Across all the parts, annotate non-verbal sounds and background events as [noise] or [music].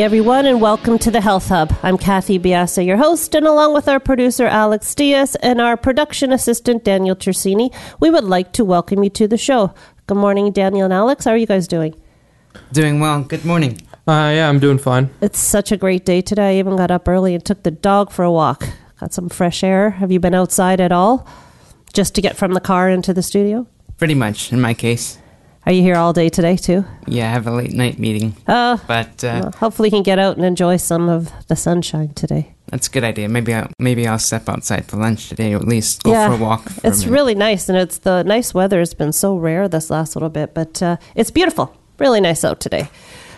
Morning, everyone, and welcome to the Health Hub. I'm Kathy Biase, your host, and along with our producer Alex Diaz and our production assistant Daniel Tersini, we would like to welcome you to the show. Good morning, Daniel and Alex. How are you guys doing? Doing well. Good morning. Uh, yeah, I'm doing fine. It's such a great day today. I even got up early and took the dog for a walk. Got some fresh air. Have you been outside at all? Just to get from the car into the studio? Pretty much, in my case. Are you here all day today, too? Yeah, I have a late night meeting, Oh, but uh, well, hopefully you can get out and enjoy some of the sunshine today. that's a good idea. Maybe I'll, maybe I'll step outside for lunch today, or at least go Yeah, for a walk. For It's a really nice, and it's the nice weather has been so rare this last little bit, but uh, it's beautiful. Really nice out today.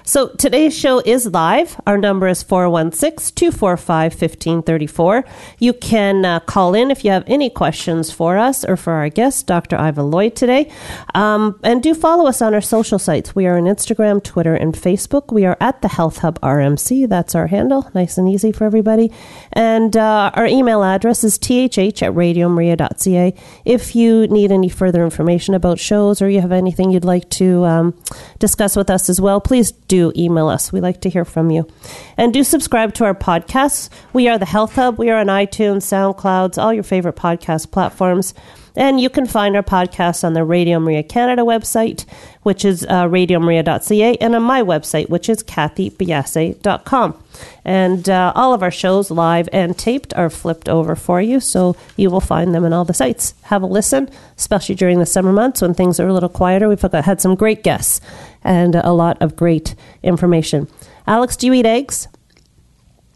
So today's show is live. Our number is 416 245 1534. You can uh, call in if you have any questions for us or for our guest, Dr. Iva Lloyd, today. Um, and do follow us on our social sites. We are on Instagram, Twitter, and Facebook. We are at the Health Hub RMC. That's our handle. Nice and easy for everybody. And uh, our email address is thh at radiomaria.ca. If you need any further information about shows or you have anything you'd like to um, discuss with us as well, please do email us. We like to hear from you. And do subscribe to our podcasts. We are the Health Hub. We are on iTunes, SoundClouds, all your favorite podcast platforms. And you can find our podcasts on the Radio Maria Canada website, which is uh, radiomaria.ca, and on my website, which is kathybiase.com. And uh, all of our shows, live and taped, are flipped over for you, so you will find them in all the sites. Have a listen, especially during the summer months when things are a little quieter. We've had some great guests and a lot of great information. Alex, do you eat eggs?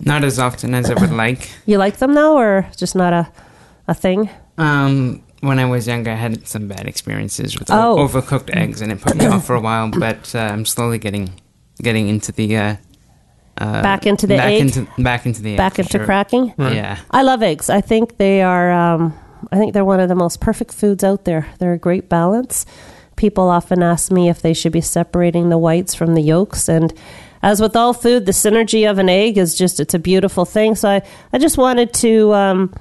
Not as often as I would [coughs] like. You like them though, or just not a, a thing? Um, when I was younger, I had some bad experiences with Oh. o- overcooked eggs, and it put me off for a while. [coughs] But uh, I'm slowly getting getting into the uh, uh, Back into the back egg? into back into the egg, Back for into sure. cracking? Yeah, I love eggs. I think they are. Um, I think they're one of the most perfect foods out there. They're a great balance. People often ask me if they should be separating the whites from the yolks, and as with all food, the synergy of an egg is just—it's a beautiful thing. So I, I just wanted to um,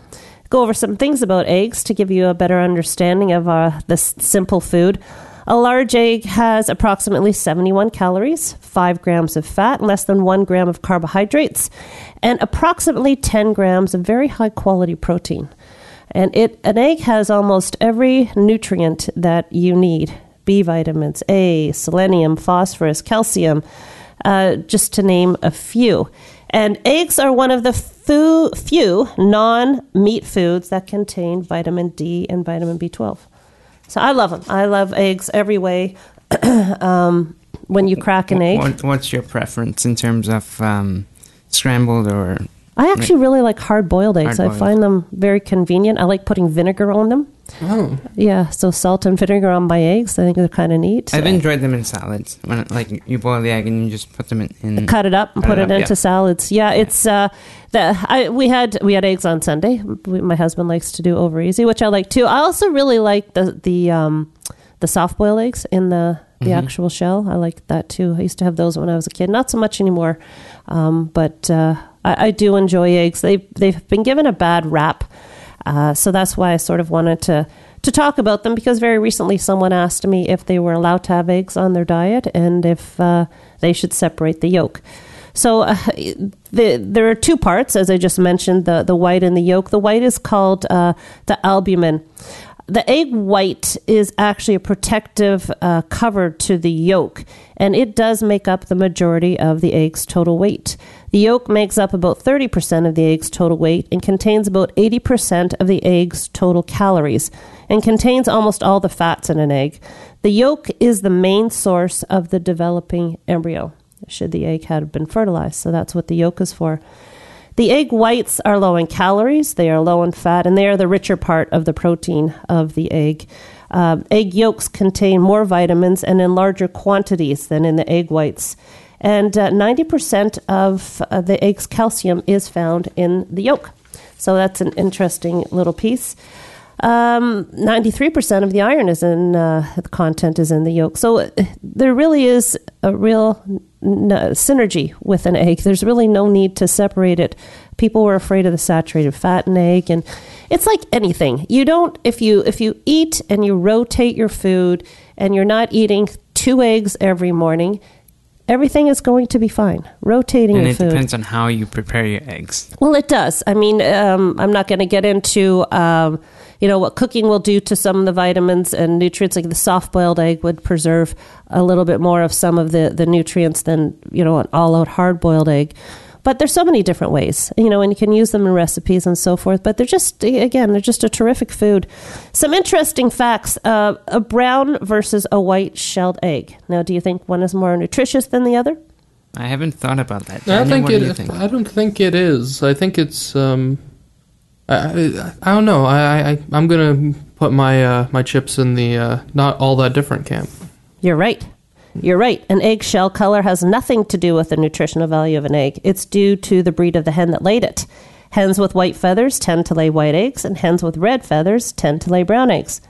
go over some things about eggs to give you a better understanding of uh, this simple food. A large egg has approximately 71 calories, 5 grams of fat, less than 1 gram of carbohydrates, and approximately 10 grams of very high quality protein. And it an egg has almost every nutrient that you need. B vitamins, A, selenium, phosphorus, calcium, uh, just to name a few. And eggs are one of the fu- few non meat foods that contain vitamin D and vitamin B12. So I love them. I love eggs every way. [clears throat] um, when you crack an egg, what's your preference in terms of um, scrambled or I actually really like hard boiled eggs. I Hard-boiled. find them very convenient. I like putting vinegar on them. Oh, Yeah, so salt and vinegar on my eggs. I think they're kind of neat. I've enjoyed them in salads. When like you boil the egg and you just put them in. in cut it up and put it it, up, into yeah. salads. Yeah, it's uh, the I we had we had eggs on Sunday. We, my husband likes to do over easy, which I like too. I also really like the the um, the soft boiled eggs in the the Mm-hmm. actual shell. I like that too. I used to have those when I was a kid. Not so much anymore, um, but uh, I, I do enjoy eggs. They they've been given a bad rap, uh, so that's why I sort of wanted to to talk about them because very recently someone asked me if they were allowed to have eggs on their diet and if uh, they should separate the yolk. So uh, the, there are two parts, as I just mentioned, the, the white and the yolk. The white is called uh, the albumin. The egg white is actually a protective uh, cover to the yolk, and it does make up the majority of the egg's total weight. The yolk makes up about 30% of the egg's total weight and contains about 80% of the egg's total calories. and contains almost all the fats in an egg. The yolk is the main source of the developing embryo, should the egg have been fertilized. So that's what the yolk is for. The egg whites are low in calories, they are low in fat, and they are the richer part of the protein of the egg. Um, egg yolks contain more vitamins and in larger quantities than in the egg whites. And uh, 90% of uh, the egg's calcium is found in the yolk. So that's an interesting little piece. Um, 93% of the iron is in, uh, the content is in the yolk. So uh, there really is a real n- synergy with an egg. There's really no need to separate it. People were afraid of the saturated fat in egg and it's like anything. You don't, if you, if you eat and you rotate your food and you're not eating two eggs every morning, everything is going to be fine. Rotating and your it food. depends on how you prepare your eggs. Well, it does. I mean, um, I'm not going to get into, um, you know, what cooking will do to some of the vitamins and nutrients. Like the soft boiled egg would preserve a little bit more of some of the, the nutrients than, you know, an all out hard boiled egg. But there's so many different ways, you know, and you can use them in recipes and so forth. But they're just, again, they're just a terrific food. Some interesting facts uh, a brown versus a white shelled egg. Now, do you think one is more nutritious than the other? I haven't thought about that. I Daniel, think what it. do you think? I don't think it is. I think it's. Um, I, I, don't know. I, I I'm gonna put my uh, my chips in the uh, not all that different camp. You're right. You're right. An eggshell color has nothing to do with the nutritional value of an egg. It's due to the breed of the hen that laid it. Hens with white feathers tend to lay white eggs, and hens with red feathers tend to lay brown eggs.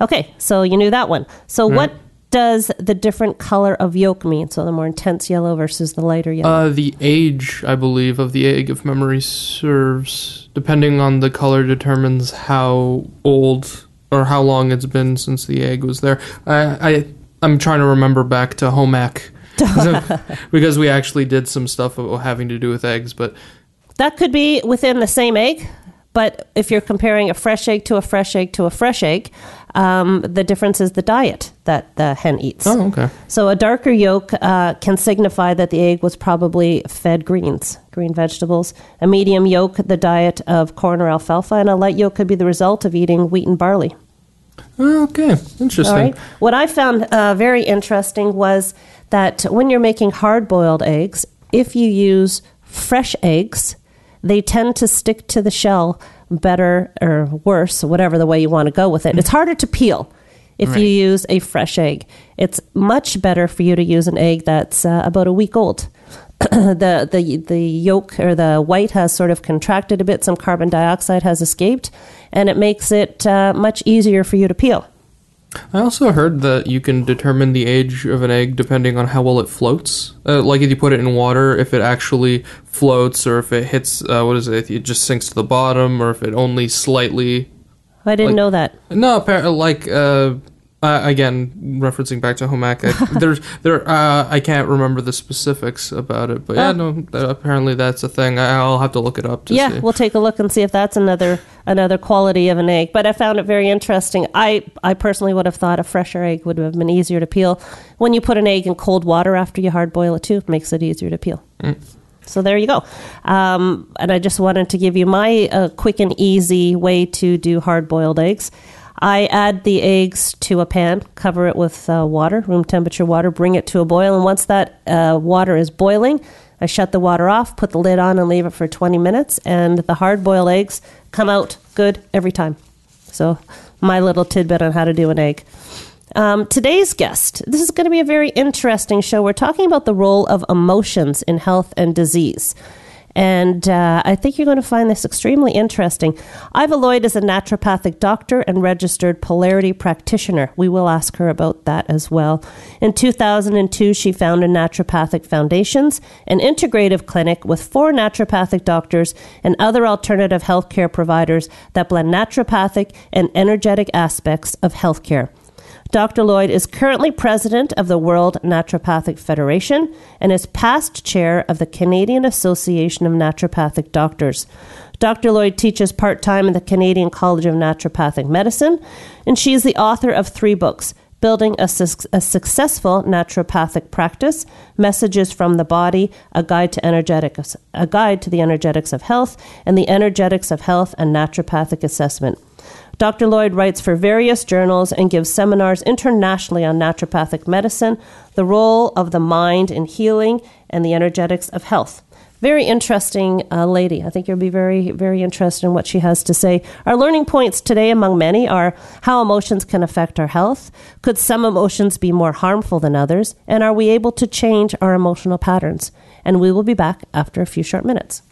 Okay, so you knew that one. So, what does the different color of yolk mean? So, the more intense yellow versus the lighter yellow. Uh, the age, I believe, of the egg, if memory serves, depending on the color, determines how old or how long it's been since the egg was there. I, I I'm trying to remember back to home ec [laughs] because we actually did some stuff having to do with eggs, but that could be within the same egg, but if you're comparing a fresh egg to a fresh egg to a fresh egg, um, the difference is the diet that the hen eats. oh, okay. So a darker yolk uh, can signify that the egg was probably fed greens, green vegetables. A medium yolk, the diet of corn or alfalfa, and a light yolk could be the result of eating wheat and barley. Okay, interesting. All right. What I found uh, very interesting was that when you're making hard boiled eggs, if you use fresh eggs, they tend to stick to the shell better or worse, whatever the way you want to go with it. It's harder to peel if you use a fresh egg. It's much better for you to use an egg that's uh, about a week old. [clears throat] the, the the yolk or the white has sort of contracted a bit. Some carbon dioxide has escaped, and it makes it uh, much easier for you to peel. I also heard that you can determine the age of an egg depending on how well it floats. Uh, like if you put it in water, if it actually floats, or if it hits, uh, what is it? If it just sinks to the bottom, or if it only slightly. I didn't Like- know that. No, appar- like uh, uh, again, referencing back to home ec, I- [laughs] there's there. Uh, I can't remember the specifics about it, but yeah, Oh. no. Apparently, that's a thing. I- I'll have to look it up to yeah, see. we'll take a look and see if that's another another quality of an egg. But I found it very interesting. I I personally would have thought a fresher egg would have been easier to peel. When you put an egg in cold water after you hard boil it too, it makes it easier to peel. So there you go. Um, and I just wanted to give you my uh, quick and easy way to do hard boiled eggs. I add the eggs to a pan, cover it with uh, water, room temperature water, bring it to a boil, and once that uh, water is boiling, I shut the water off, put the lid on, and leave it for 20 minutes, and the hard boiled eggs come out good every time. So, my little tidbit on how to do an egg. Um, today's guest, this is going to be a very interesting show. We're talking about the role of emotions in health and disease. And uh, I think you're going to find this extremely interesting. Iva Lloyd is a naturopathic doctor and registered polarity practitioner. We will ask her about that as well. In 2002, she founded Naturopathic Foundations, an integrative clinic with four naturopathic doctors and other alternative healthcare providers that blend naturopathic and energetic aspects of healthcare. Dr. Lloyd is currently president of the World Naturopathic Federation and is past chair of the Canadian Association of Naturopathic Doctors. Dr. Lloyd teaches part time in the Canadian College of Naturopathic Medicine, and she is the author of three books Building a, Suc- a Successful Naturopathic Practice, Messages from the Body, A Guide to A Guide to the Energetics of Health, and the Energetics of Health and Naturopathic Assessment. Dr. Lloyd writes for various journals and gives seminars internationally on naturopathic medicine, the role of the mind in healing, and the energetics of health. Very interesting uh, lady. I think you'll be very, very interested in what she has to say. Our learning points today, among many, are how emotions can affect our health. Could some emotions be more harmful than others? And are we able to change our emotional patterns? And we will be back after a few short minutes.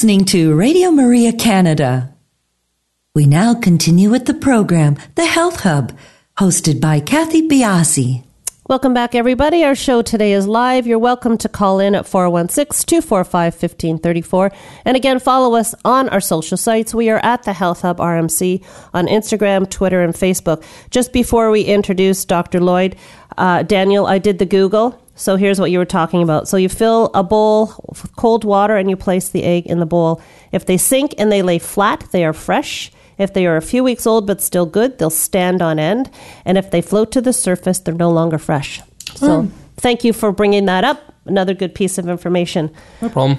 Listening to Radio Maria Canada. We now continue with the program, The Health Hub, hosted by Kathy Biase. Welcome back, everybody. Our show today is live. You're welcome to call in at 416 245 1534. And again, follow us on our social sites. We are at the Health Hub RMC on Instagram, Twitter, and Facebook. Just before we introduce Dr. Lloyd, uh, Daniel, I did the Google. So here's what you were talking about. So you fill a bowl with cold water and you place the egg in the bowl. If they sink and they lay flat, they are fresh. If they are a few weeks old but still good, they'll stand on end. And if they float to the surface, they're no longer fresh. So hmm. thank you for bringing that up. Another good piece of information. No problem.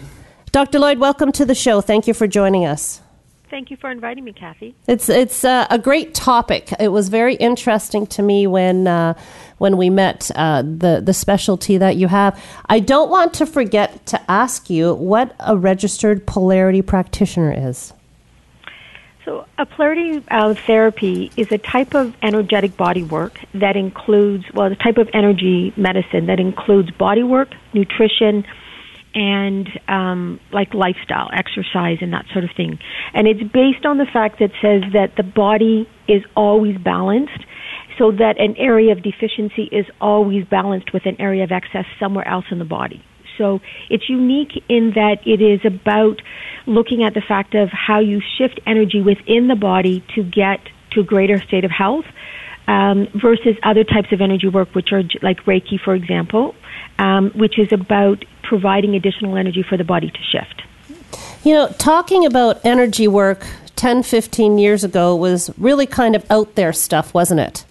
Dr. Lloyd, welcome to the show. Thank you for joining us. Thank you for inviting me, Kathy. It's it's uh, a great topic. It was very interesting to me when uh, when we met uh, the the specialty that you have. I don't want to forget to ask you what a registered polarity practitioner is. So, a polarity uh, therapy is a type of energetic body work that includes, well, the type of energy medicine that includes body work, nutrition, and um, like lifestyle, exercise, and that sort of thing. And it's based on the fact that says that the body is always balanced, so that an area of deficiency is always balanced with an area of excess somewhere else in the body. So it's unique in that it is about looking at the fact of how you shift energy within the body to get to a greater state of health. Um, versus other types of energy work, which are like Reiki, for example, um, which is about providing additional energy for the body to shift. You know, talking about energy work 10, 15 years ago was really kind of out there stuff, wasn't it?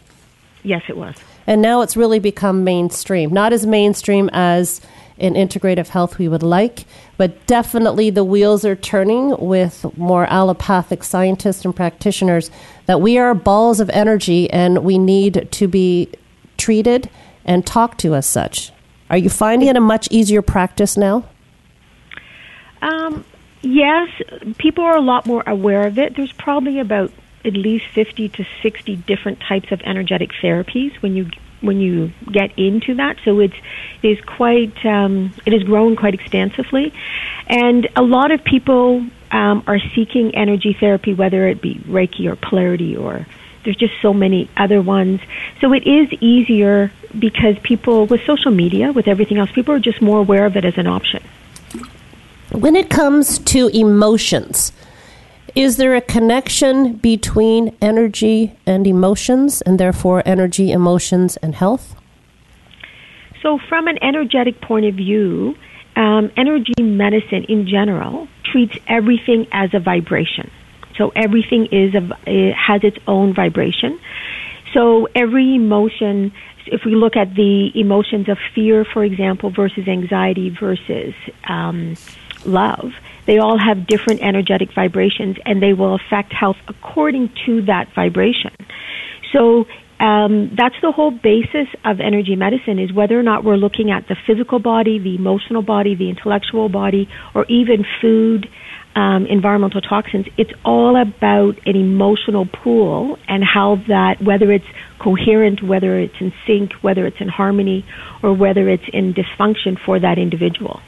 Yes, it was. And now it's really become mainstream. Not as mainstream as in integrative health we would like, but definitely the wheels are turning with more allopathic scientists and practitioners that we are balls of energy and we need to be treated and talked to as such. Are you finding it a much easier practice now? Um, yes, people are a lot more aware of it. There's probably about at least 50 to 60 different types of energetic therapies when you when you get into that. So it's it is quite um, it has grown quite extensively, and a lot of people um, are seeking energy therapy, whether it be Reiki or polarity or there's just so many other ones. So it is easier because people with social media, with everything else, people are just more aware of it as an option. When it comes to emotions, is there a connection between energy and emotions, and therefore energy, emotions, and health? So, from an energetic point of view, um, energy medicine in general treats everything as a vibration. So everything is a, it has its own vibration. So every emotion, if we look at the emotions of fear, for example, versus anxiety versus um, love, they all have different energetic vibrations and they will affect health according to that vibration. So um, that's the whole basis of energy medicine is whether or not we're looking at the physical body, the emotional body, the intellectual body, or even food, um, environmental toxins. It's all about an emotional pool and how that, whether it's coherent, whether it's in sync, whether it's in harmony, or whether it's in dysfunction for that individual.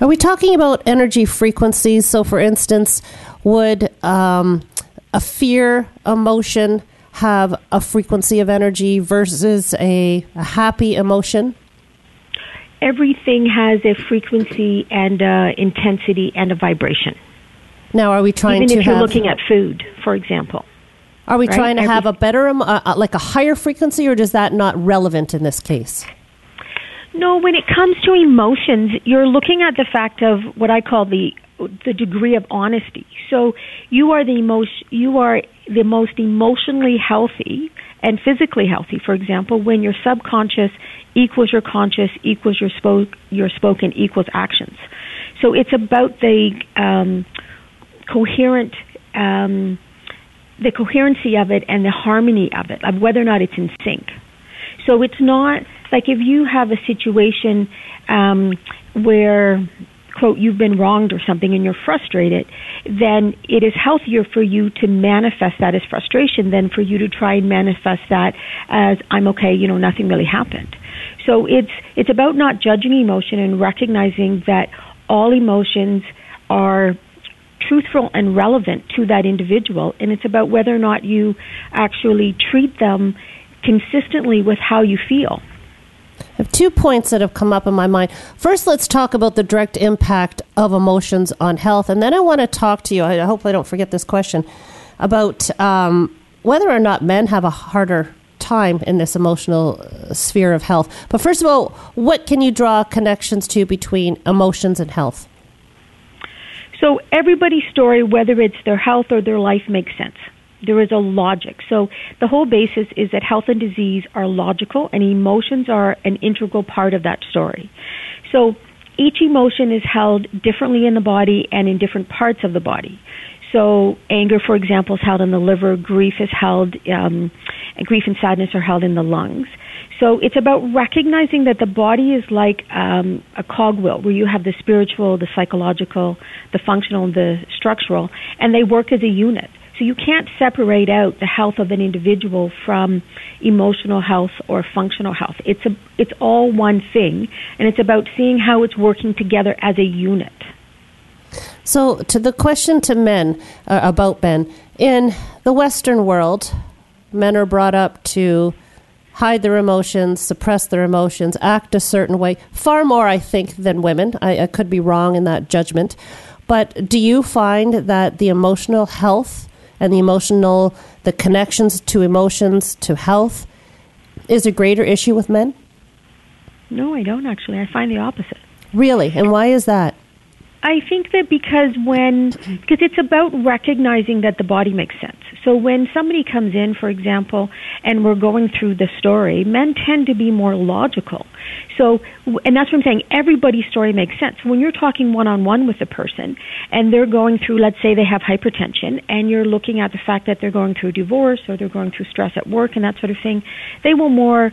Are we talking about energy frequencies? So, for instance, would um, a fear emotion have a frequency of energy versus a, a happy emotion? Everything has a frequency and a intensity and a vibration. Now, are we trying to Even if you're have, looking at food, for example. Are we right? trying to have a better, um, uh, uh, like a higher frequency, or is that not relevant in this case? No, when it comes to emotions, you're looking at the fact of what I call the the degree of honesty. So you are the most you are the most emotionally healthy and physically healthy. For example, when your subconscious equals your conscious equals your spoke your spoken equals actions. So it's about the um, coherent. Um, the coherency of it and the harmony of it, of whether or not it's in sync. So it's not like if you have a situation um, where, quote, you've been wronged or something and you're frustrated, then it is healthier for you to manifest that as frustration than for you to try and manifest that as I'm okay, you know, nothing really happened. So it's it's about not judging emotion and recognizing that all emotions are truthful and relevant to that individual and it's about whether or not you actually treat them consistently with how you feel. Have two points that have come up in my mind. First, let's talk about the direct impact of emotions on health. And then I want to talk to you, I hope I don't forget this question, about um, whether or not men have a harder time in this emotional uh, sphere of health. But first of all, what can you draw connections to between emotions and health? So everybody's story, whether it's their health or their life, makes sense. There is a logic. So the whole basis is that health and disease are logical and emotions are an integral part of that story. So each emotion is held differently in the body and in different parts of the body. So, anger, for example, is held in the liver. Grief is held, um, grief and sadness are held in the lungs. So, it's about recognizing that the body is like um, a cogwheel, where you have the spiritual, the psychological, the functional, the structural, and they work as a unit. So, you can't separate out the health of an individual from emotional health or functional health. It's a, it's all one thing, and it's about seeing how it's working together as a unit. So, to the question to men uh, about men in the Western world, men are brought up to hide their emotions, suppress their emotions, act a certain way, far more, I think, than women. I, I could be wrong in that judgment. But do you find that the emotional health and the emotional, the connections to emotions to health is a greater issue with men? No, I don't actually. I find the opposite. Really? And why is that? I think that because when, because it's about recognizing that the body makes sense. So when somebody comes in, for example, and we're going through the story, men tend to be more logical. So, and that's what I'm saying, everybody's story makes sense. When you're talking one on one with a person and they're going through, let's say they have hypertension, and you're looking at the fact that they're going through divorce or they're going through stress at work and that sort of thing, they will more,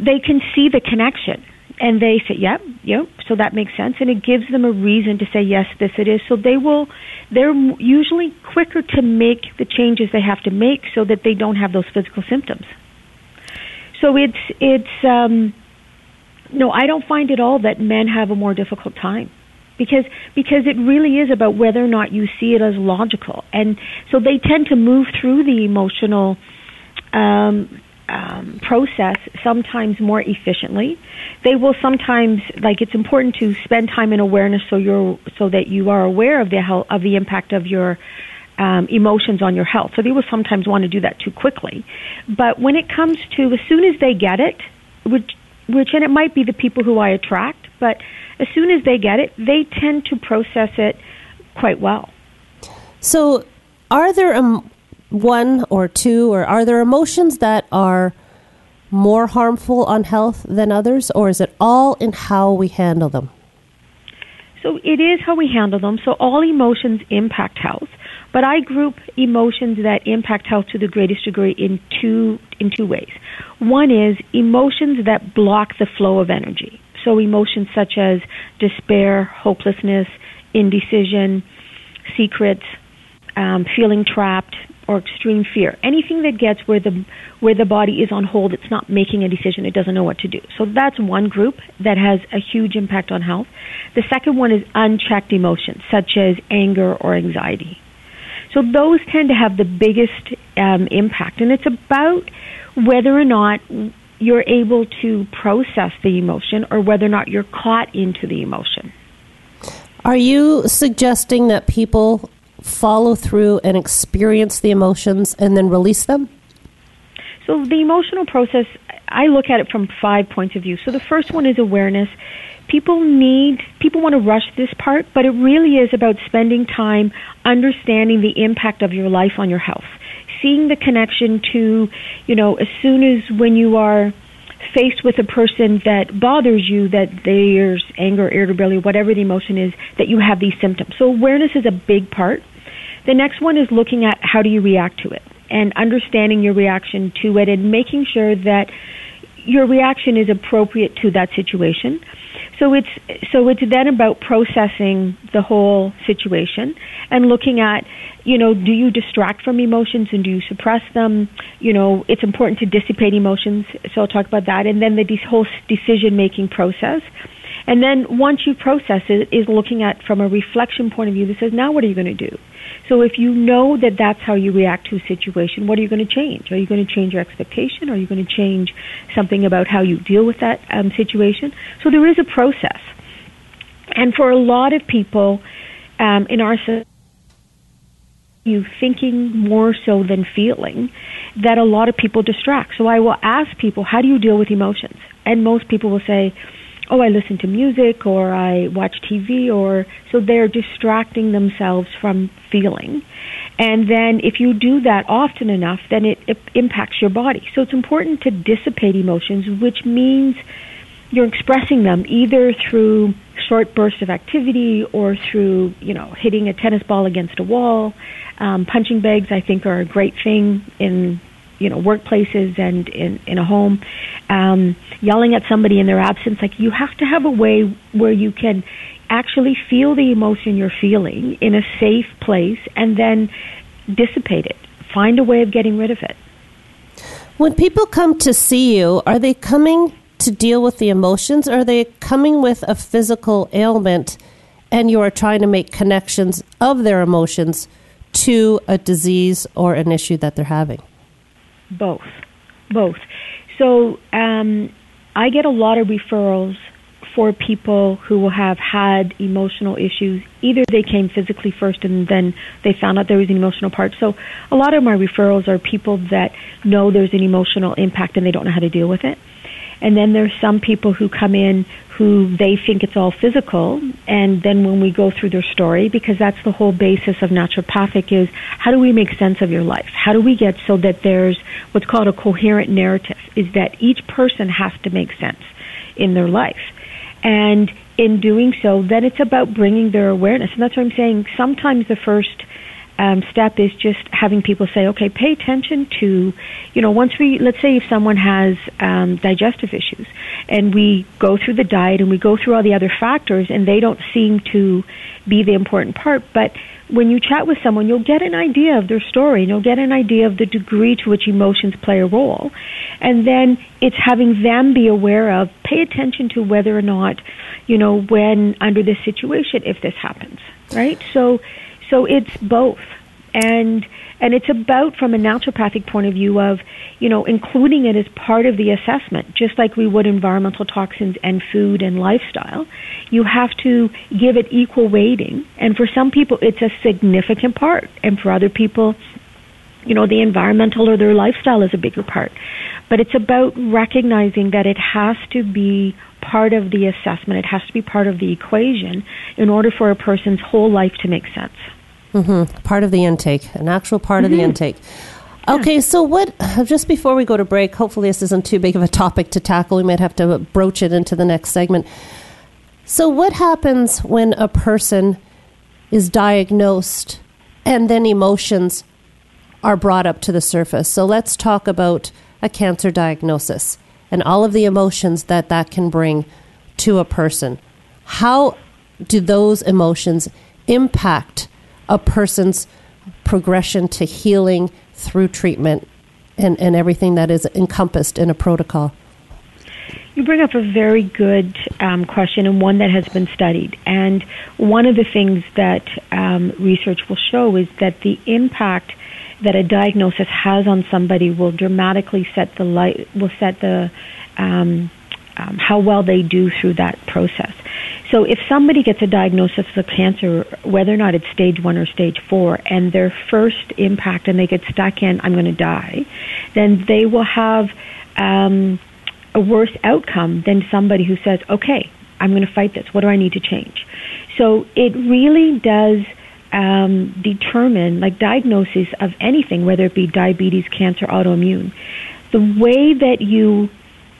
they can see the connection and they say, "Yep, yep." So that makes sense, and it gives them a reason to say, "Yes, this it is." So they will. They're usually quicker to make the changes they have to make so that they don't have those physical symptoms. So it's it's um, no, I don't find at all that men have a more difficult time because because it really is about whether or not you see it as logical, and so they tend to move through the emotional. Um, um, process sometimes more efficiently. They will sometimes like it's important to spend time in awareness so you're so that you are aware of the health of the impact of your um, emotions on your health. So they will sometimes want to do that too quickly. But when it comes to as soon as they get it, which which and it might be the people who I attract, but as soon as they get it, they tend to process it quite well. So, are there um, one or two, or are there emotions that are more harmful on health than others, or is it all in how we handle them? So it is how we handle them. So all emotions impact health, but I group emotions that impact health to the greatest degree in two in two ways. One is emotions that block the flow of energy. So emotions such as despair, hopelessness, indecision, secrets, um, feeling trapped, or extreme fear. Anything that gets where the where the body is on hold, it's not making a decision, it doesn't know what to do. So that's one group that has a huge impact on health. The second one is unchecked emotions such as anger or anxiety. So those tend to have the biggest um, impact, and it's about whether or not you're able to process the emotion or whether or not you're caught into the emotion. Are you suggesting that people follow through and experience the emotions and then release them? So the emotional process, I look at it from five points of view. So the first one is awareness. People need, people want to rush this part, but it really is about spending time understanding the impact of your life on your health. Seeing the connection to, you know, as soon as when you are faced with a person that bothers you, that there's anger, irritability, whatever the emotion is, that you have these symptoms. So awareness is a big part. The next one is looking at how do you react to it and understanding your reaction to it and making sure that your reaction is appropriate to that situation. So it's so it's then about processing the whole situation and looking at, you know, do you distract from emotions and do you suppress them? You know, it's important to dissipate emotions. So I'll talk about that, and then the whole decision making process. And then once you process it, is looking at from a reflection point of view that says, now what are you going to do? So if you know that that's how you react to a situation, what are you going to change? Are you going to change your expectation? Are you going to change something about how you deal with that um, situation? So there is a process. And for a lot of people um, in our society, you thinking more so than feeling that a lot of people distract. So I will ask people, how do you deal with emotions? And most people will say, oh, I listen to music or I watch TV or so they're distracting themselves from feeling. And then if you do that often enough, then it, it impacts your body. So it's important to dissipate emotions, which means you're expressing them either through short bursts of activity or through, you know, hitting a tennis ball against a wall. Um, punching bags, I think, are a great thing in, you know, workplaces and in, in a home. Um, yelling at somebody in their absence, like you have to have a way where you can actually feel the emotion you're feeling in a safe place and then dissipate it. Find a way of getting rid of it. When people come to see you, are they coming to deal with the emotions? Or are they coming with a physical ailment and you are trying to make connections of their emotions to a disease or an issue that they're having? Both. Both. So um, I get a lot of referrals for people who have had emotional issues. Either they came physically first and then they found out there was an emotional part. So a lot of my referrals are people that know there's an emotional impact and they don't know how to deal with it. And then there's some people who come in who they think it's all physical. And then when we go through their story, because that's the whole basis of naturopathic is how do we make sense of your life? How do we get so that there's what's called a coherent narrative is that each person has to make sense in their life. And in doing so, then it's about bringing their awareness. And that's what I'm saying. Sometimes the first um, step is just having people say, okay, pay attention to, you know, once we, let's say if someone has um, digestive issues and we go through the diet and we go through all the other factors and they don't seem to be the important part, but when you chat with someone, you'll get an idea of their story and you'll get an idea of the degree to which emotions play a role. And then it's having them be aware of, pay attention to whether or not, you know, when under this situation, if this happens, right? So, so it's both. And and it's about from a naturopathic point of view of, you know, including it as part of the assessment, just like we would environmental toxins and food and lifestyle. You have to give it equal weighting. And for some people it's a significant part. And for other people, you know, the environmental or their lifestyle is a bigger part. But it's about recognizing that it has to be part of the assessment. It has to be part of the equation in order for a person's whole life to make sense. Mm-hmm. Part of the intake, an actual part mm-hmm. of the intake. Okay, so what, just before we go to break, hopefully this isn't too big of a topic to tackle. We might have to broach it into the next segment. So, what happens when a person is diagnosed and then emotions are brought up to the surface? So, let's talk about a cancer diagnosis and all of the emotions that that can bring to a person. How do those emotions impact a person's progression to healing through treatment and, and everything that is encompassed in a protocol? You bring up a very good um, question and one that has been studied. And one of the things that um, research will show is that the impact that a diagnosis has on somebody will dramatically set the light, will set the um, um how well they do through that process. So if somebody gets a diagnosis of cancer, whether or not it's stage one or stage four, and their first impact and they get stuck in, I'm going to die, then they will have um, a worse outcome than somebody who says, okay, I'm going to fight this. What do I need to change? So it really does um, determine, like diagnosis of anything, whether it be diabetes, cancer, autoimmune, the way that you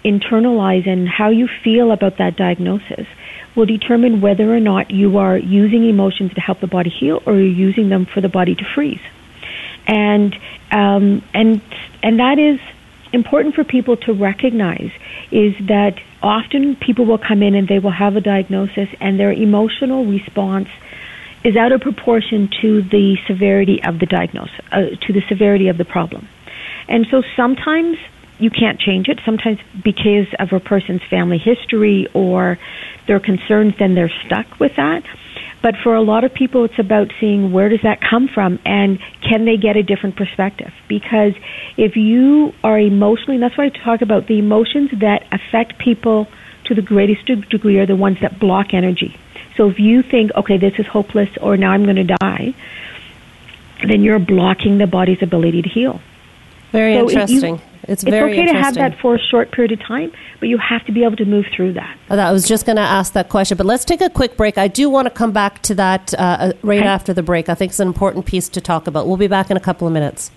internalize and how you feel about that diagnosis will determine whether or not you are using emotions to help the body heal or you're using them for the body to freeze. And um, and and that is important for people to recognize is that often people will come in and they will have a diagnosis and their emotional response is out of proportion to the severity of the diagnosis, uh, to the severity of the problem. And so sometimes you can't change it. Sometimes because of a person's family history or their concerns, then they're stuck with that. But for a lot of people, it's about seeing where does that come from and can they get a different perspective? Because if you are emotionally, and that's why I talk about the emotions that affect people to the greatest degree are the ones that block energy. So if you think, okay, this is hopeless or now I'm going to die, then you're blocking the body's ability to heal. Very so interesting. You, it's, it's okay to have that for a short period of time, but you have to be able to move through that. I was just going to ask that question, but let's take a quick break. I do want to come back to that uh, uh, right okay. after the break. I think it's an important piece to talk about. We'll be back in a couple of minutes.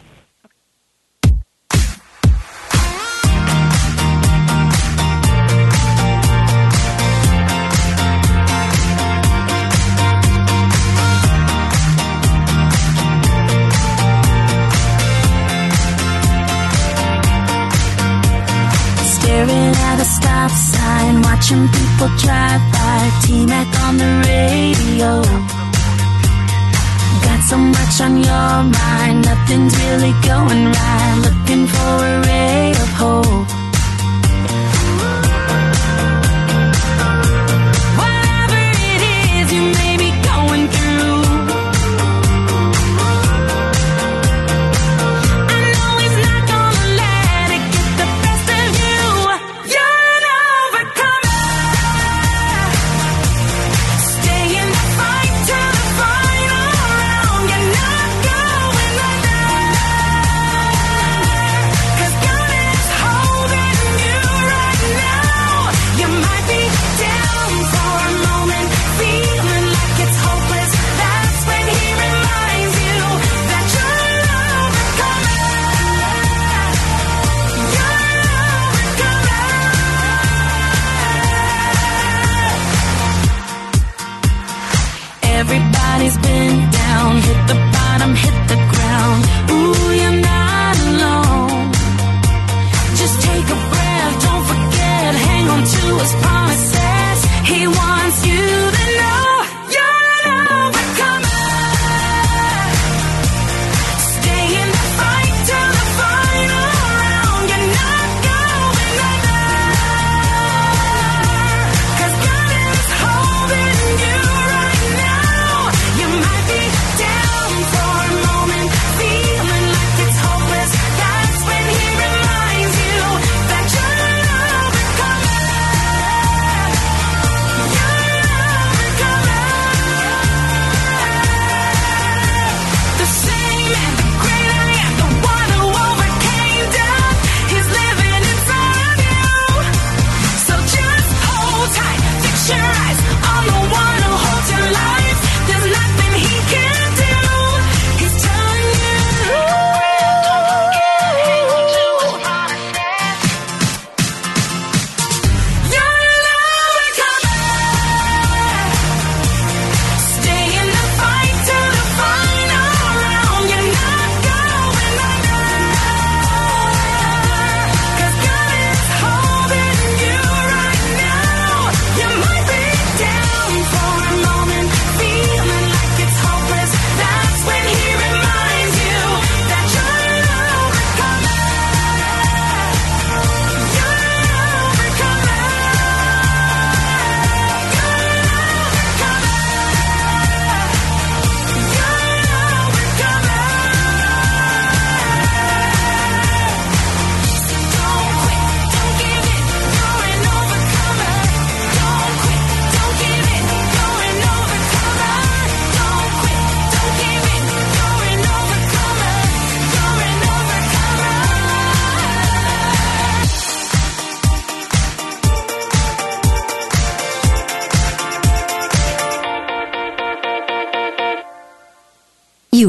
Watching people drive by. T-Mac on the radio. Got so much on your mind, nothing's really going right. Looking for a ray of hope.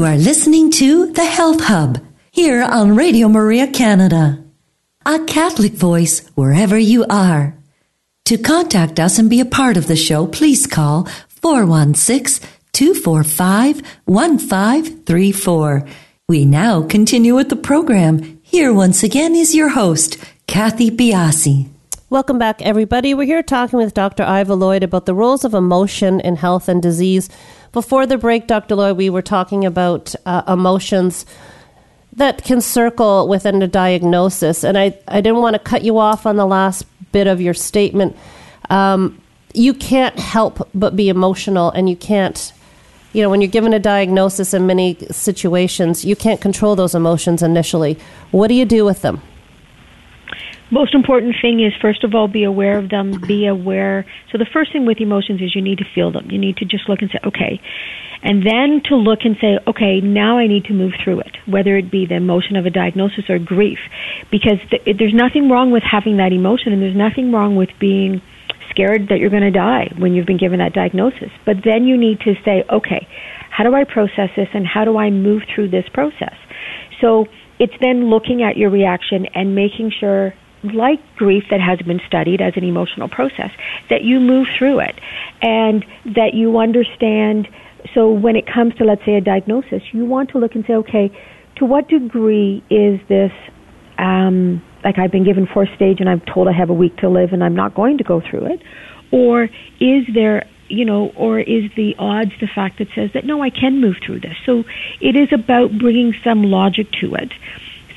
Are listening to The Health Hub here on Radio Maria Canada. A Catholic voice wherever you are. To contact us and be a part of the show, please call 416 245 1534. We now continue with the program. Here once again is your host, Kathy Biase. Welcome back, everybody. We're here talking with Dr. Iva Lloyd about the roles of emotion in health and disease. Before the break, Dr. Lloyd, we were talking about uh, emotions that can circle within a diagnosis. And I, I didn't want to cut you off on the last bit of your statement. Um, you can't help but be emotional, and you can't, you know, when you're given a diagnosis in many situations, you can't control those emotions initially. What do you do with them? Most important thing is first of all be aware of them. Be aware. So the first thing with emotions is you need to feel them. You need to just look and say okay. And then to look and say okay now i need to move through it whether it be the emotion of a diagnosis or grief. Because th- there's nothing wrong with having that emotion and there's nothing wrong with being scared that you're going to die when you've been given that diagnosis. But then you need to say okay how do i process this and how do i move through this process? So it's then looking at your reaction and making sure like grief that has been studied as an emotional process, that you move through it and that you understand. So when it comes to, let's say, a diagnosis, you want to look and say, okay, to what degree is this um, like I've been given fourth stage and I'm told I have a week to live and I'm not going to go through it? Or is there, you know, or is the odds the fact that says that no, I can move through this? So it is about bringing some logic to it.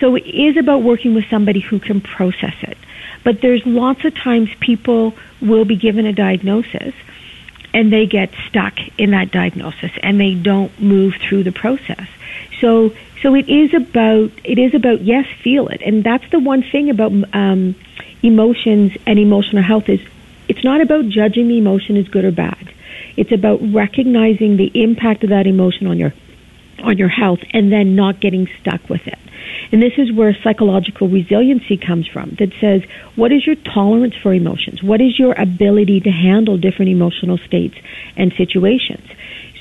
So it is about working with somebody who can process it. But there's lots of times people will be given a diagnosis and they get stuck in that diagnosis and they don't move through the process. So so it is about it is about yes, feel it, and that's the one thing about um, emotions and emotional health is it's not about judging the emotion as good or bad. It's about recognizing the impact of that emotion on your on your health and then not getting stuck with it. And this is where psychological resiliency comes from that says, what is your tolerance for emotions? What is your ability to handle different emotional states and situations?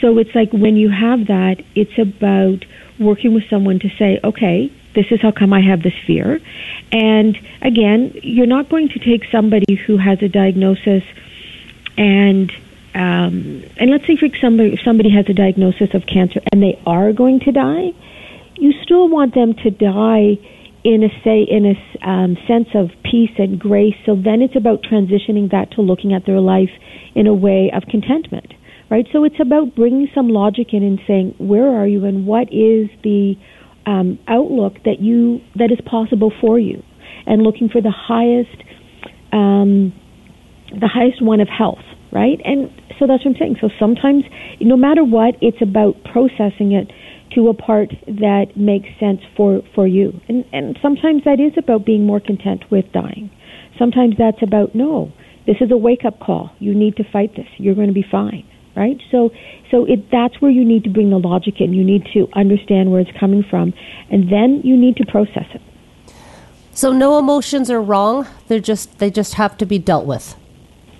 So it's like when you have that, it's about working with someone to say, okay, this is how come I have this fear. And again, you're not going to take somebody who has a diagnosis and um, and let's say for somebody if somebody has a diagnosis of cancer and they are going to die, you still want them to die in a say in a um, sense of peace and grace. So then it's about transitioning that to looking at their life in a way of contentment, right? So it's about bringing some logic in and saying where are you and what is the um, outlook that you that is possible for you, and looking for the highest um, the highest one of health, right? And so that's what I'm saying. So sometimes, no matter what, it's about processing it to a part that makes sense for, for you. And, and sometimes that is about being more content with dying. Sometimes that's about, no, this is a wake up call. You need to fight this. You're going to be fine. Right? So, so it, that's where you need to bring the logic in. You need to understand where it's coming from, and then you need to process it. So no emotions are wrong. They're just they just have to be dealt with.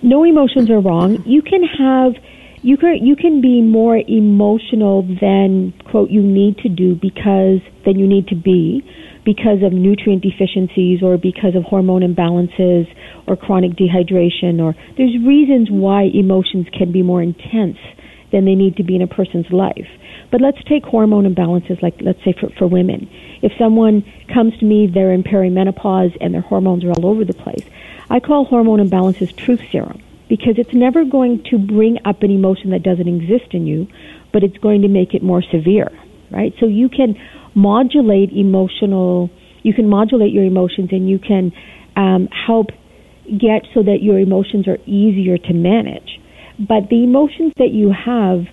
No emotions are wrong. You can have you can you can be more emotional than quote you need to do because than you need to be because of nutrient deficiencies or because of hormone imbalances or chronic dehydration or there's reasons why emotions can be more intense than they need to be in a person's life. But let's take hormone imbalances like let's say for, for women. If someone comes to me, they're in perimenopause and their hormones are all over the place. I call hormone imbalances truth serum because it's never going to bring up an emotion that doesn't exist in you, but it's going to make it more severe, right? So you can modulate emotional, you can modulate your emotions and you can um, help get so that your emotions are easier to manage. But the emotions that you have,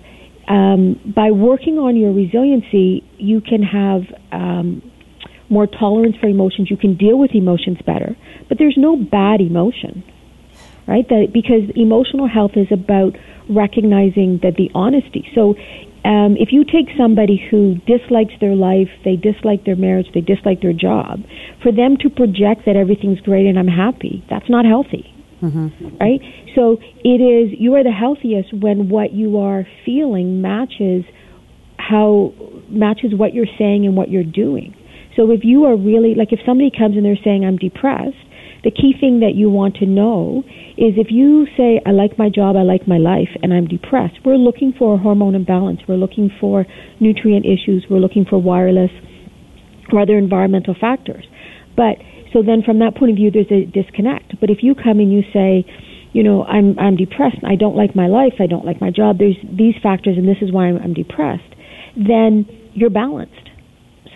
um, by working on your resiliency, you can have um, more tolerance for emotions. You can deal with emotions better. But there's no bad emotion, right? That because emotional health is about recognizing that the honesty. So um, if you take somebody who dislikes their life, they dislike their marriage, they dislike their job, for them to project that everything's great and I'm happy, that's not healthy. Right? So it is, you are the healthiest when what you are feeling matches how, matches what you're saying and what you're doing. So if you are really, like if somebody comes and they're saying, I'm depressed, the key thing that you want to know is if you say, I like my job, I like my life, and I'm depressed, we're looking for a hormone imbalance. We're looking for nutrient issues. We're looking for wireless or other environmental factors. But so then from that point of view, there's a disconnect. But if you come and you say, you know, I'm, I'm depressed, I don't like my life, I don't like my job, there's these factors, and this is why I'm, I'm depressed, then you're balanced.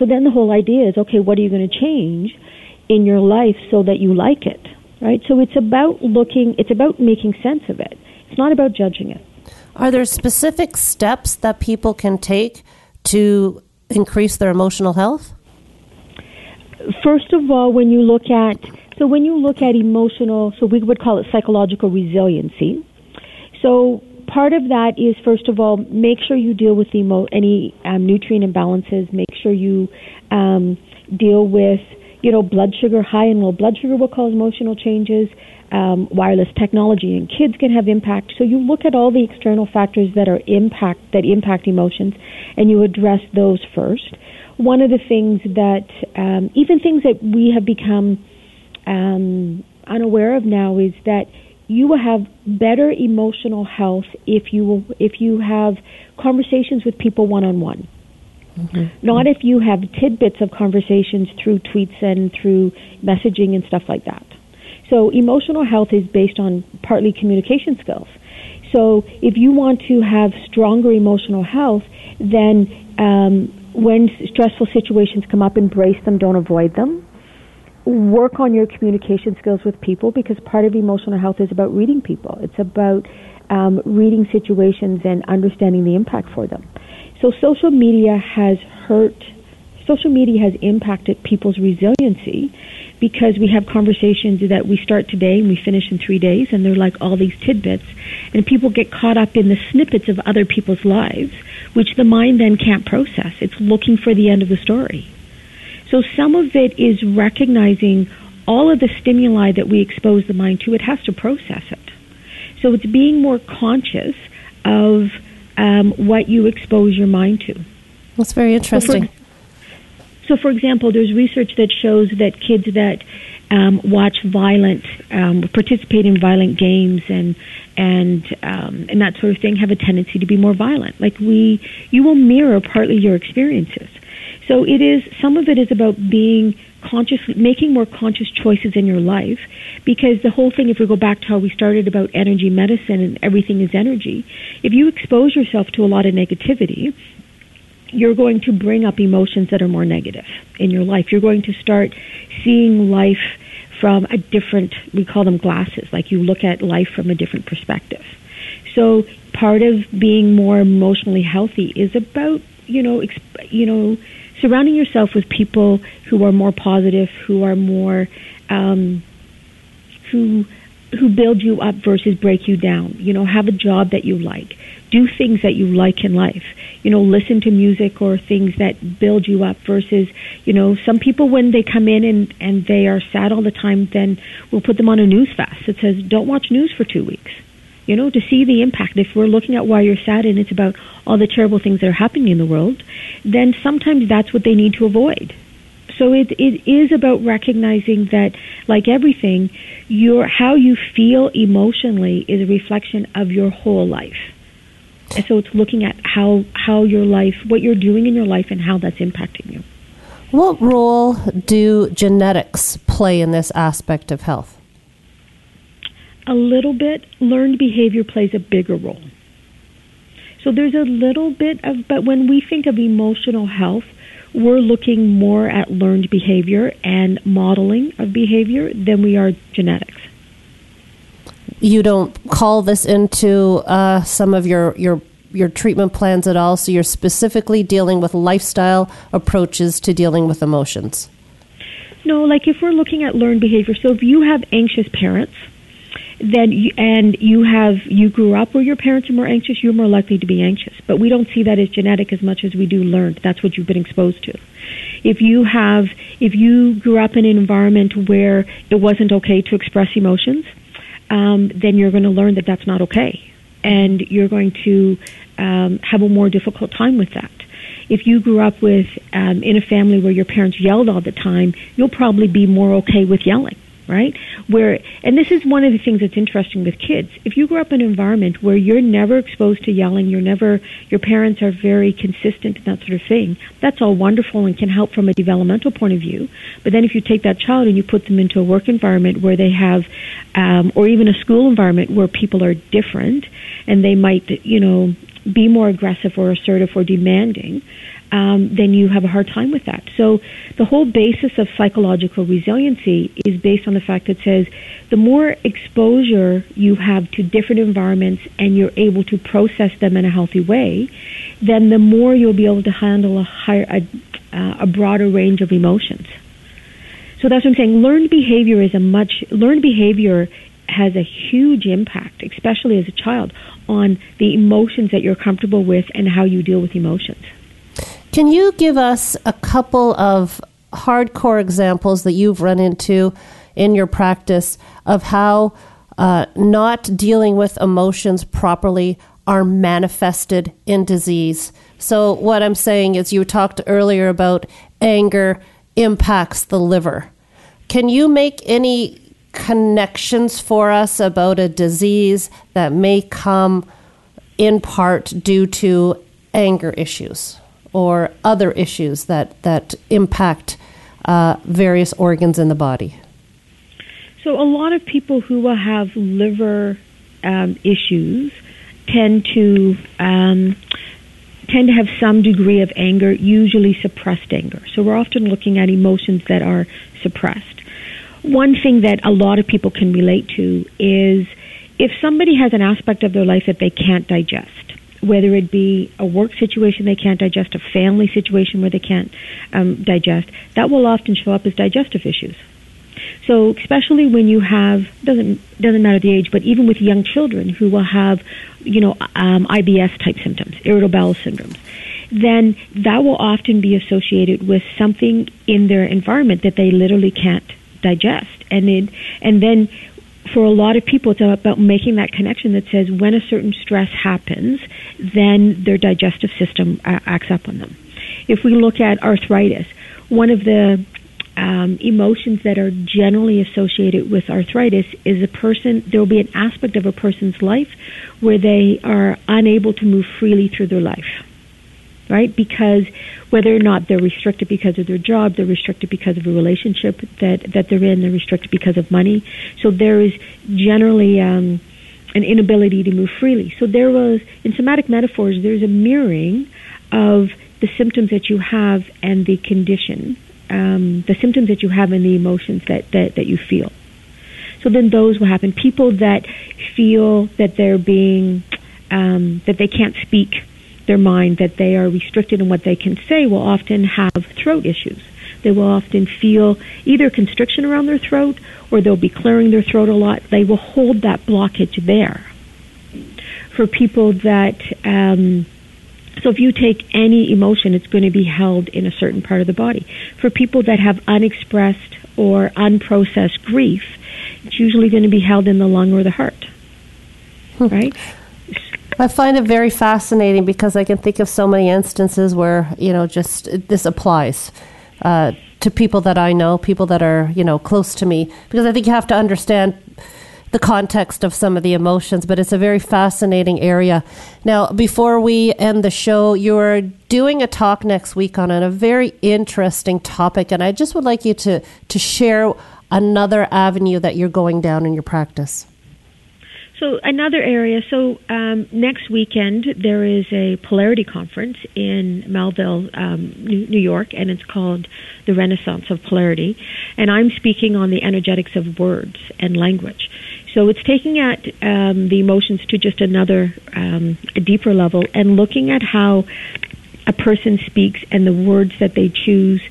So then the whole idea is, okay, what are you going to change in your life so that you like it, right? So it's about looking, it's about making sense of it. It's not about judging it. Are there specific steps that people can take to increase their emotional health? First of all, when you look at, so when you look at emotional, so we would call it psychological resiliency. So part of that is first of all make sure you deal with emo- any um, nutrient imbalances. Make sure you um, deal with you know blood sugar high and low blood sugar will cause emotional changes. Um, wireless technology and kids can have impact. So you look at all the external factors that are impact that impact emotions, and you address those first. One of the things that um, even things that we have become um, unaware of now is that you will have better emotional health if you if you have conversations with people one on one Not if you have tidbits of conversations through tweets and through messaging and stuff like that. So emotional health is based on partly communication skills. So if you want to have stronger emotional health, then um, when stressful situations come up, embrace them, don't avoid them. Work on your communication skills with people because part of emotional health is about reading people. It's about um, reading situations and understanding the impact for them. So social media has hurt, social media has impacted people's resiliency because we have conversations that we start today and we finish in three days and they're like all these tidbits and people get caught up in the snippets of other people's lives which the mind then can't process. It's looking for the end of the story. So some of it is recognizing all of the stimuli that we expose the mind to, it has to process it. So it's being more conscious of um, what you expose your mind to. That's very interesting. So, for example, there's research that shows that kids that um, watch violent, um, participate in violent games, and and um, and that sort of thing have a tendency to be more violent. Like we, you will mirror partly your experiences. So it is some of it is about being conscious, making more conscious choices in your life, because the whole thing, if we go back to how we started about energy medicine and everything is energy, if you expose yourself to a lot of negativity, you're going to bring up emotions that are more negative in your life. You're going to start seeing life from a different, we call them glasses, like you look at life from a different perspective. So part of being more emotionally healthy is about, you know, exp- you know, surrounding yourself with people who are more positive, who are more, um, who who build you up versus break you down. You know, have a job that you like. Do things that you like in life. You know, listen to music or things that build you up versus, you know, some people when they come in and, and they are sad all the time, then we'll put them on a news fast that says, don't watch news for two weeks. You know, to see the impact. If we're looking at why you're sad and it's about all the terrible things that are happening in the world, then sometimes that's what they need to avoid. So it it is about recognizing that, like everything, your how you feel emotionally is a reflection of your whole life. And so it's looking at how how your life, what you're doing in your life, and how that's impacting you. What role do genetics play in this aspect of health? A little bit. Learned behavior plays a bigger role. So there's a little bit of, but when we think of emotional health, we're looking more at learned behavior and modeling of behavior than we are genetics. You don't call this into uh, some of your, your your treatment plans at all, so you're specifically dealing with lifestyle approaches to dealing with emotions. No, like if we're looking at learned behavior, so if you have anxious parents, then you, and you have you grew up where your parents are more anxious, you're more likely to be anxious. But we don't see that as genetic as much as we do learned. That's what you've been exposed to. If you have if you grew up in an environment where it wasn't okay to express emotions, um, then you're going to learn that that's not okay, and you're going to um, have a more difficult time with that. If you grew up with um, in a family where your parents yelled all the time, you'll probably be more okay with yelling right? Where, and this is one of the things that's interesting with kids. If you grew up in an environment where you're never exposed to yelling, you're never, your parents are very consistent and that sort of thing, that's all wonderful and can help from a developmental point of view. But then if you take that child and you put them into a work environment where they have, um, or even a school environment where people are different and they might, you know, be more aggressive or assertive or demanding, um, then you have a hard time with that. So the whole basis of psychological resiliency is based on the fact that says the more exposure you have to different environments and you're able to process them in a healthy way, then the more you'll be able to handle a higher, a, uh, a broader range of emotions. So that's what I'm saying. Learned behavior is a much learned behavior has a huge impact, especially as a child, on the emotions that you're comfortable with and how you deal with emotions. Can you give us a couple of hardcore examples that you've run into in your practice of how uh, not dealing with emotions properly are manifested in disease? So, what I'm saying is, you talked earlier about anger impacts the liver. Can you make any connections for us about a disease that may come in part due to anger issues or other issues that that impact uh, various organs in the body? So a lot of people who will have liver um, issues tend to um, tend to have some degree of anger, usually suppressed anger. So we're often looking at emotions that are suppressed. One thing that a lot of people can relate to is if somebody has an aspect of their life that they can't digest, whether it be a work situation they can't digest, a family situation where they can't um, digest, that will often show up as digestive issues. So especially when you have doesn't doesn't matter the age, but even with young children who will have, you know, um, IBS type symptoms, irritable bowel syndromes, then that will often be associated with something in their environment that they literally can't digest, and it and then for a lot of people, it's about making that connection that says when a certain stress happens, then their digestive system uh, acts up on them. If we look at arthritis, one of the um, emotions that are generally associated with arthritis is a person, there will be an aspect of a person's life where they are unable to move freely through their life. Right? Because whether or not they're restricted because of their job, they're restricted because of a relationship that, that they're in, they're restricted because of money. So there is generally um, an inability to move freely. So there was, in somatic metaphors, there's a mirroring of the symptoms that you have and the condition, um, the symptoms that you have and the emotions that, that, that you feel. So then those will happen. People that feel that they're being, um, that they can't speak their mind, that they are restricted in what they can say, will often have throat issues. They will often feel either constriction around their throat or they'll be clearing their throat a lot. They will hold that blockage there. For people that, um, so if you take any emotion, it's going to be held in a certain part of the body. For people that have unexpressed or unprocessed grief, it's usually going to be held in the lung or the heart. Right? I find it very fascinating because I can think of so many instances where you know just this applies uh, to people that I know, people that are you know close to me. Because I think you have to understand the context of some of the emotions, but it's a very fascinating area. Now, before we end the show, you're doing a talk next week on a very interesting topic, and I just would like you to to share another avenue that you're going down in your practice. So another area. So um, next weekend there is a polarity conference in Melville, um, New, New York, and it's called the Renaissance of Polarity. And I'm speaking on the energetics of words and language. So it's taking at um, the emotions to just another, um, deeper level, and looking at how a person speaks and the words that they choose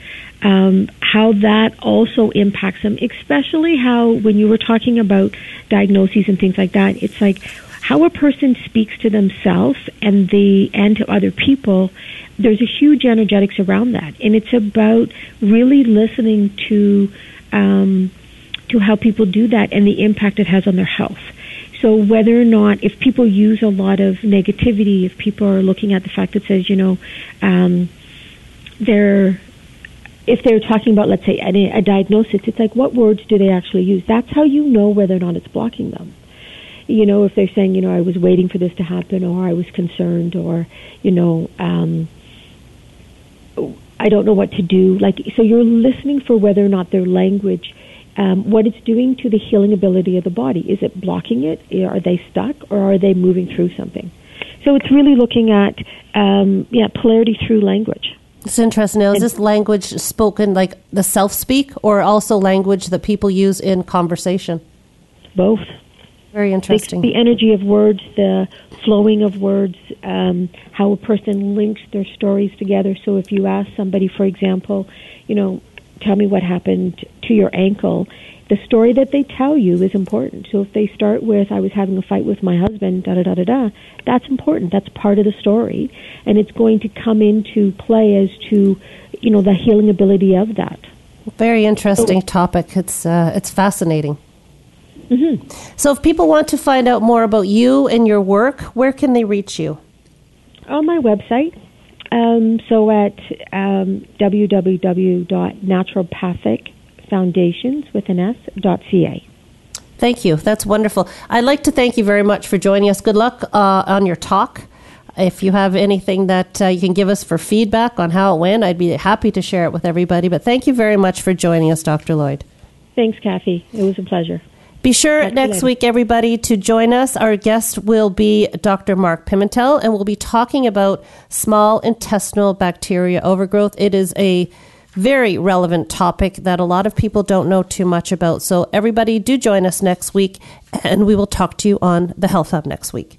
um, how that also impacts them, especially how when you were talking about diagnoses and things like that, it's like how a person speaks to themselves and the and to other people. There's a huge energetics around that, and it's about really listening to um, to how people do that and the impact it has on their health. So whether or not, if people use a lot of negativity, if people are looking at the fact that says, you know, um, they're if they're talking about, let's say, a, a diagnosis, it's like what words do they actually use? That's how you know whether or not it's blocking them. You know, if they're saying, you know, I was waiting for this to happen, or I was concerned, or you know, um, I don't know what to do. Like, so you're listening for whether or not their language, um, what it's doing to the healing ability of the body. Is it blocking it? Are they stuck, or are they moving through something? So it's really looking at, um, yeah, polarity through language. It's interesting. Now, is this language spoken like the self speak or also language that people use in conversation? Both. Very interesting. The, the energy of words, the flowing of words, um, how a person links their stories together. So if you ask somebody, for example, you know, tell me what happened to your ankle, the story that they tell you is important. So if they start with, I was having a fight with my husband, da da da da da, that's important. That's part of the story. And it's going to come into play as to, you know, the healing ability of that. Very interesting topic. It's, uh, it's fascinating. Mm-hmm. So if people want to find out more about you and your work, where can they reach you? On my website, um, so at um, www.naturopathic.foundations with an S dot ca. Thank you. That's wonderful. I'd like to thank you very much for joining us. Good luck uh, on your talk. If you have anything that uh, you can give us for feedback on how it went, I'd be happy to share it with everybody. But thank you very much for joining us, Dr. Lloyd. Thanks, Kathy. It was a pleasure. Be sure Talk next week, everybody, to join us. Our guest will be Dr. Mark Pimentel, and we'll be talking about small intestinal bacteria overgrowth. It is a very relevant topic that a lot of people don't know too much about. So, everybody, do join us next week, and we will talk to you on the Health Hub next week.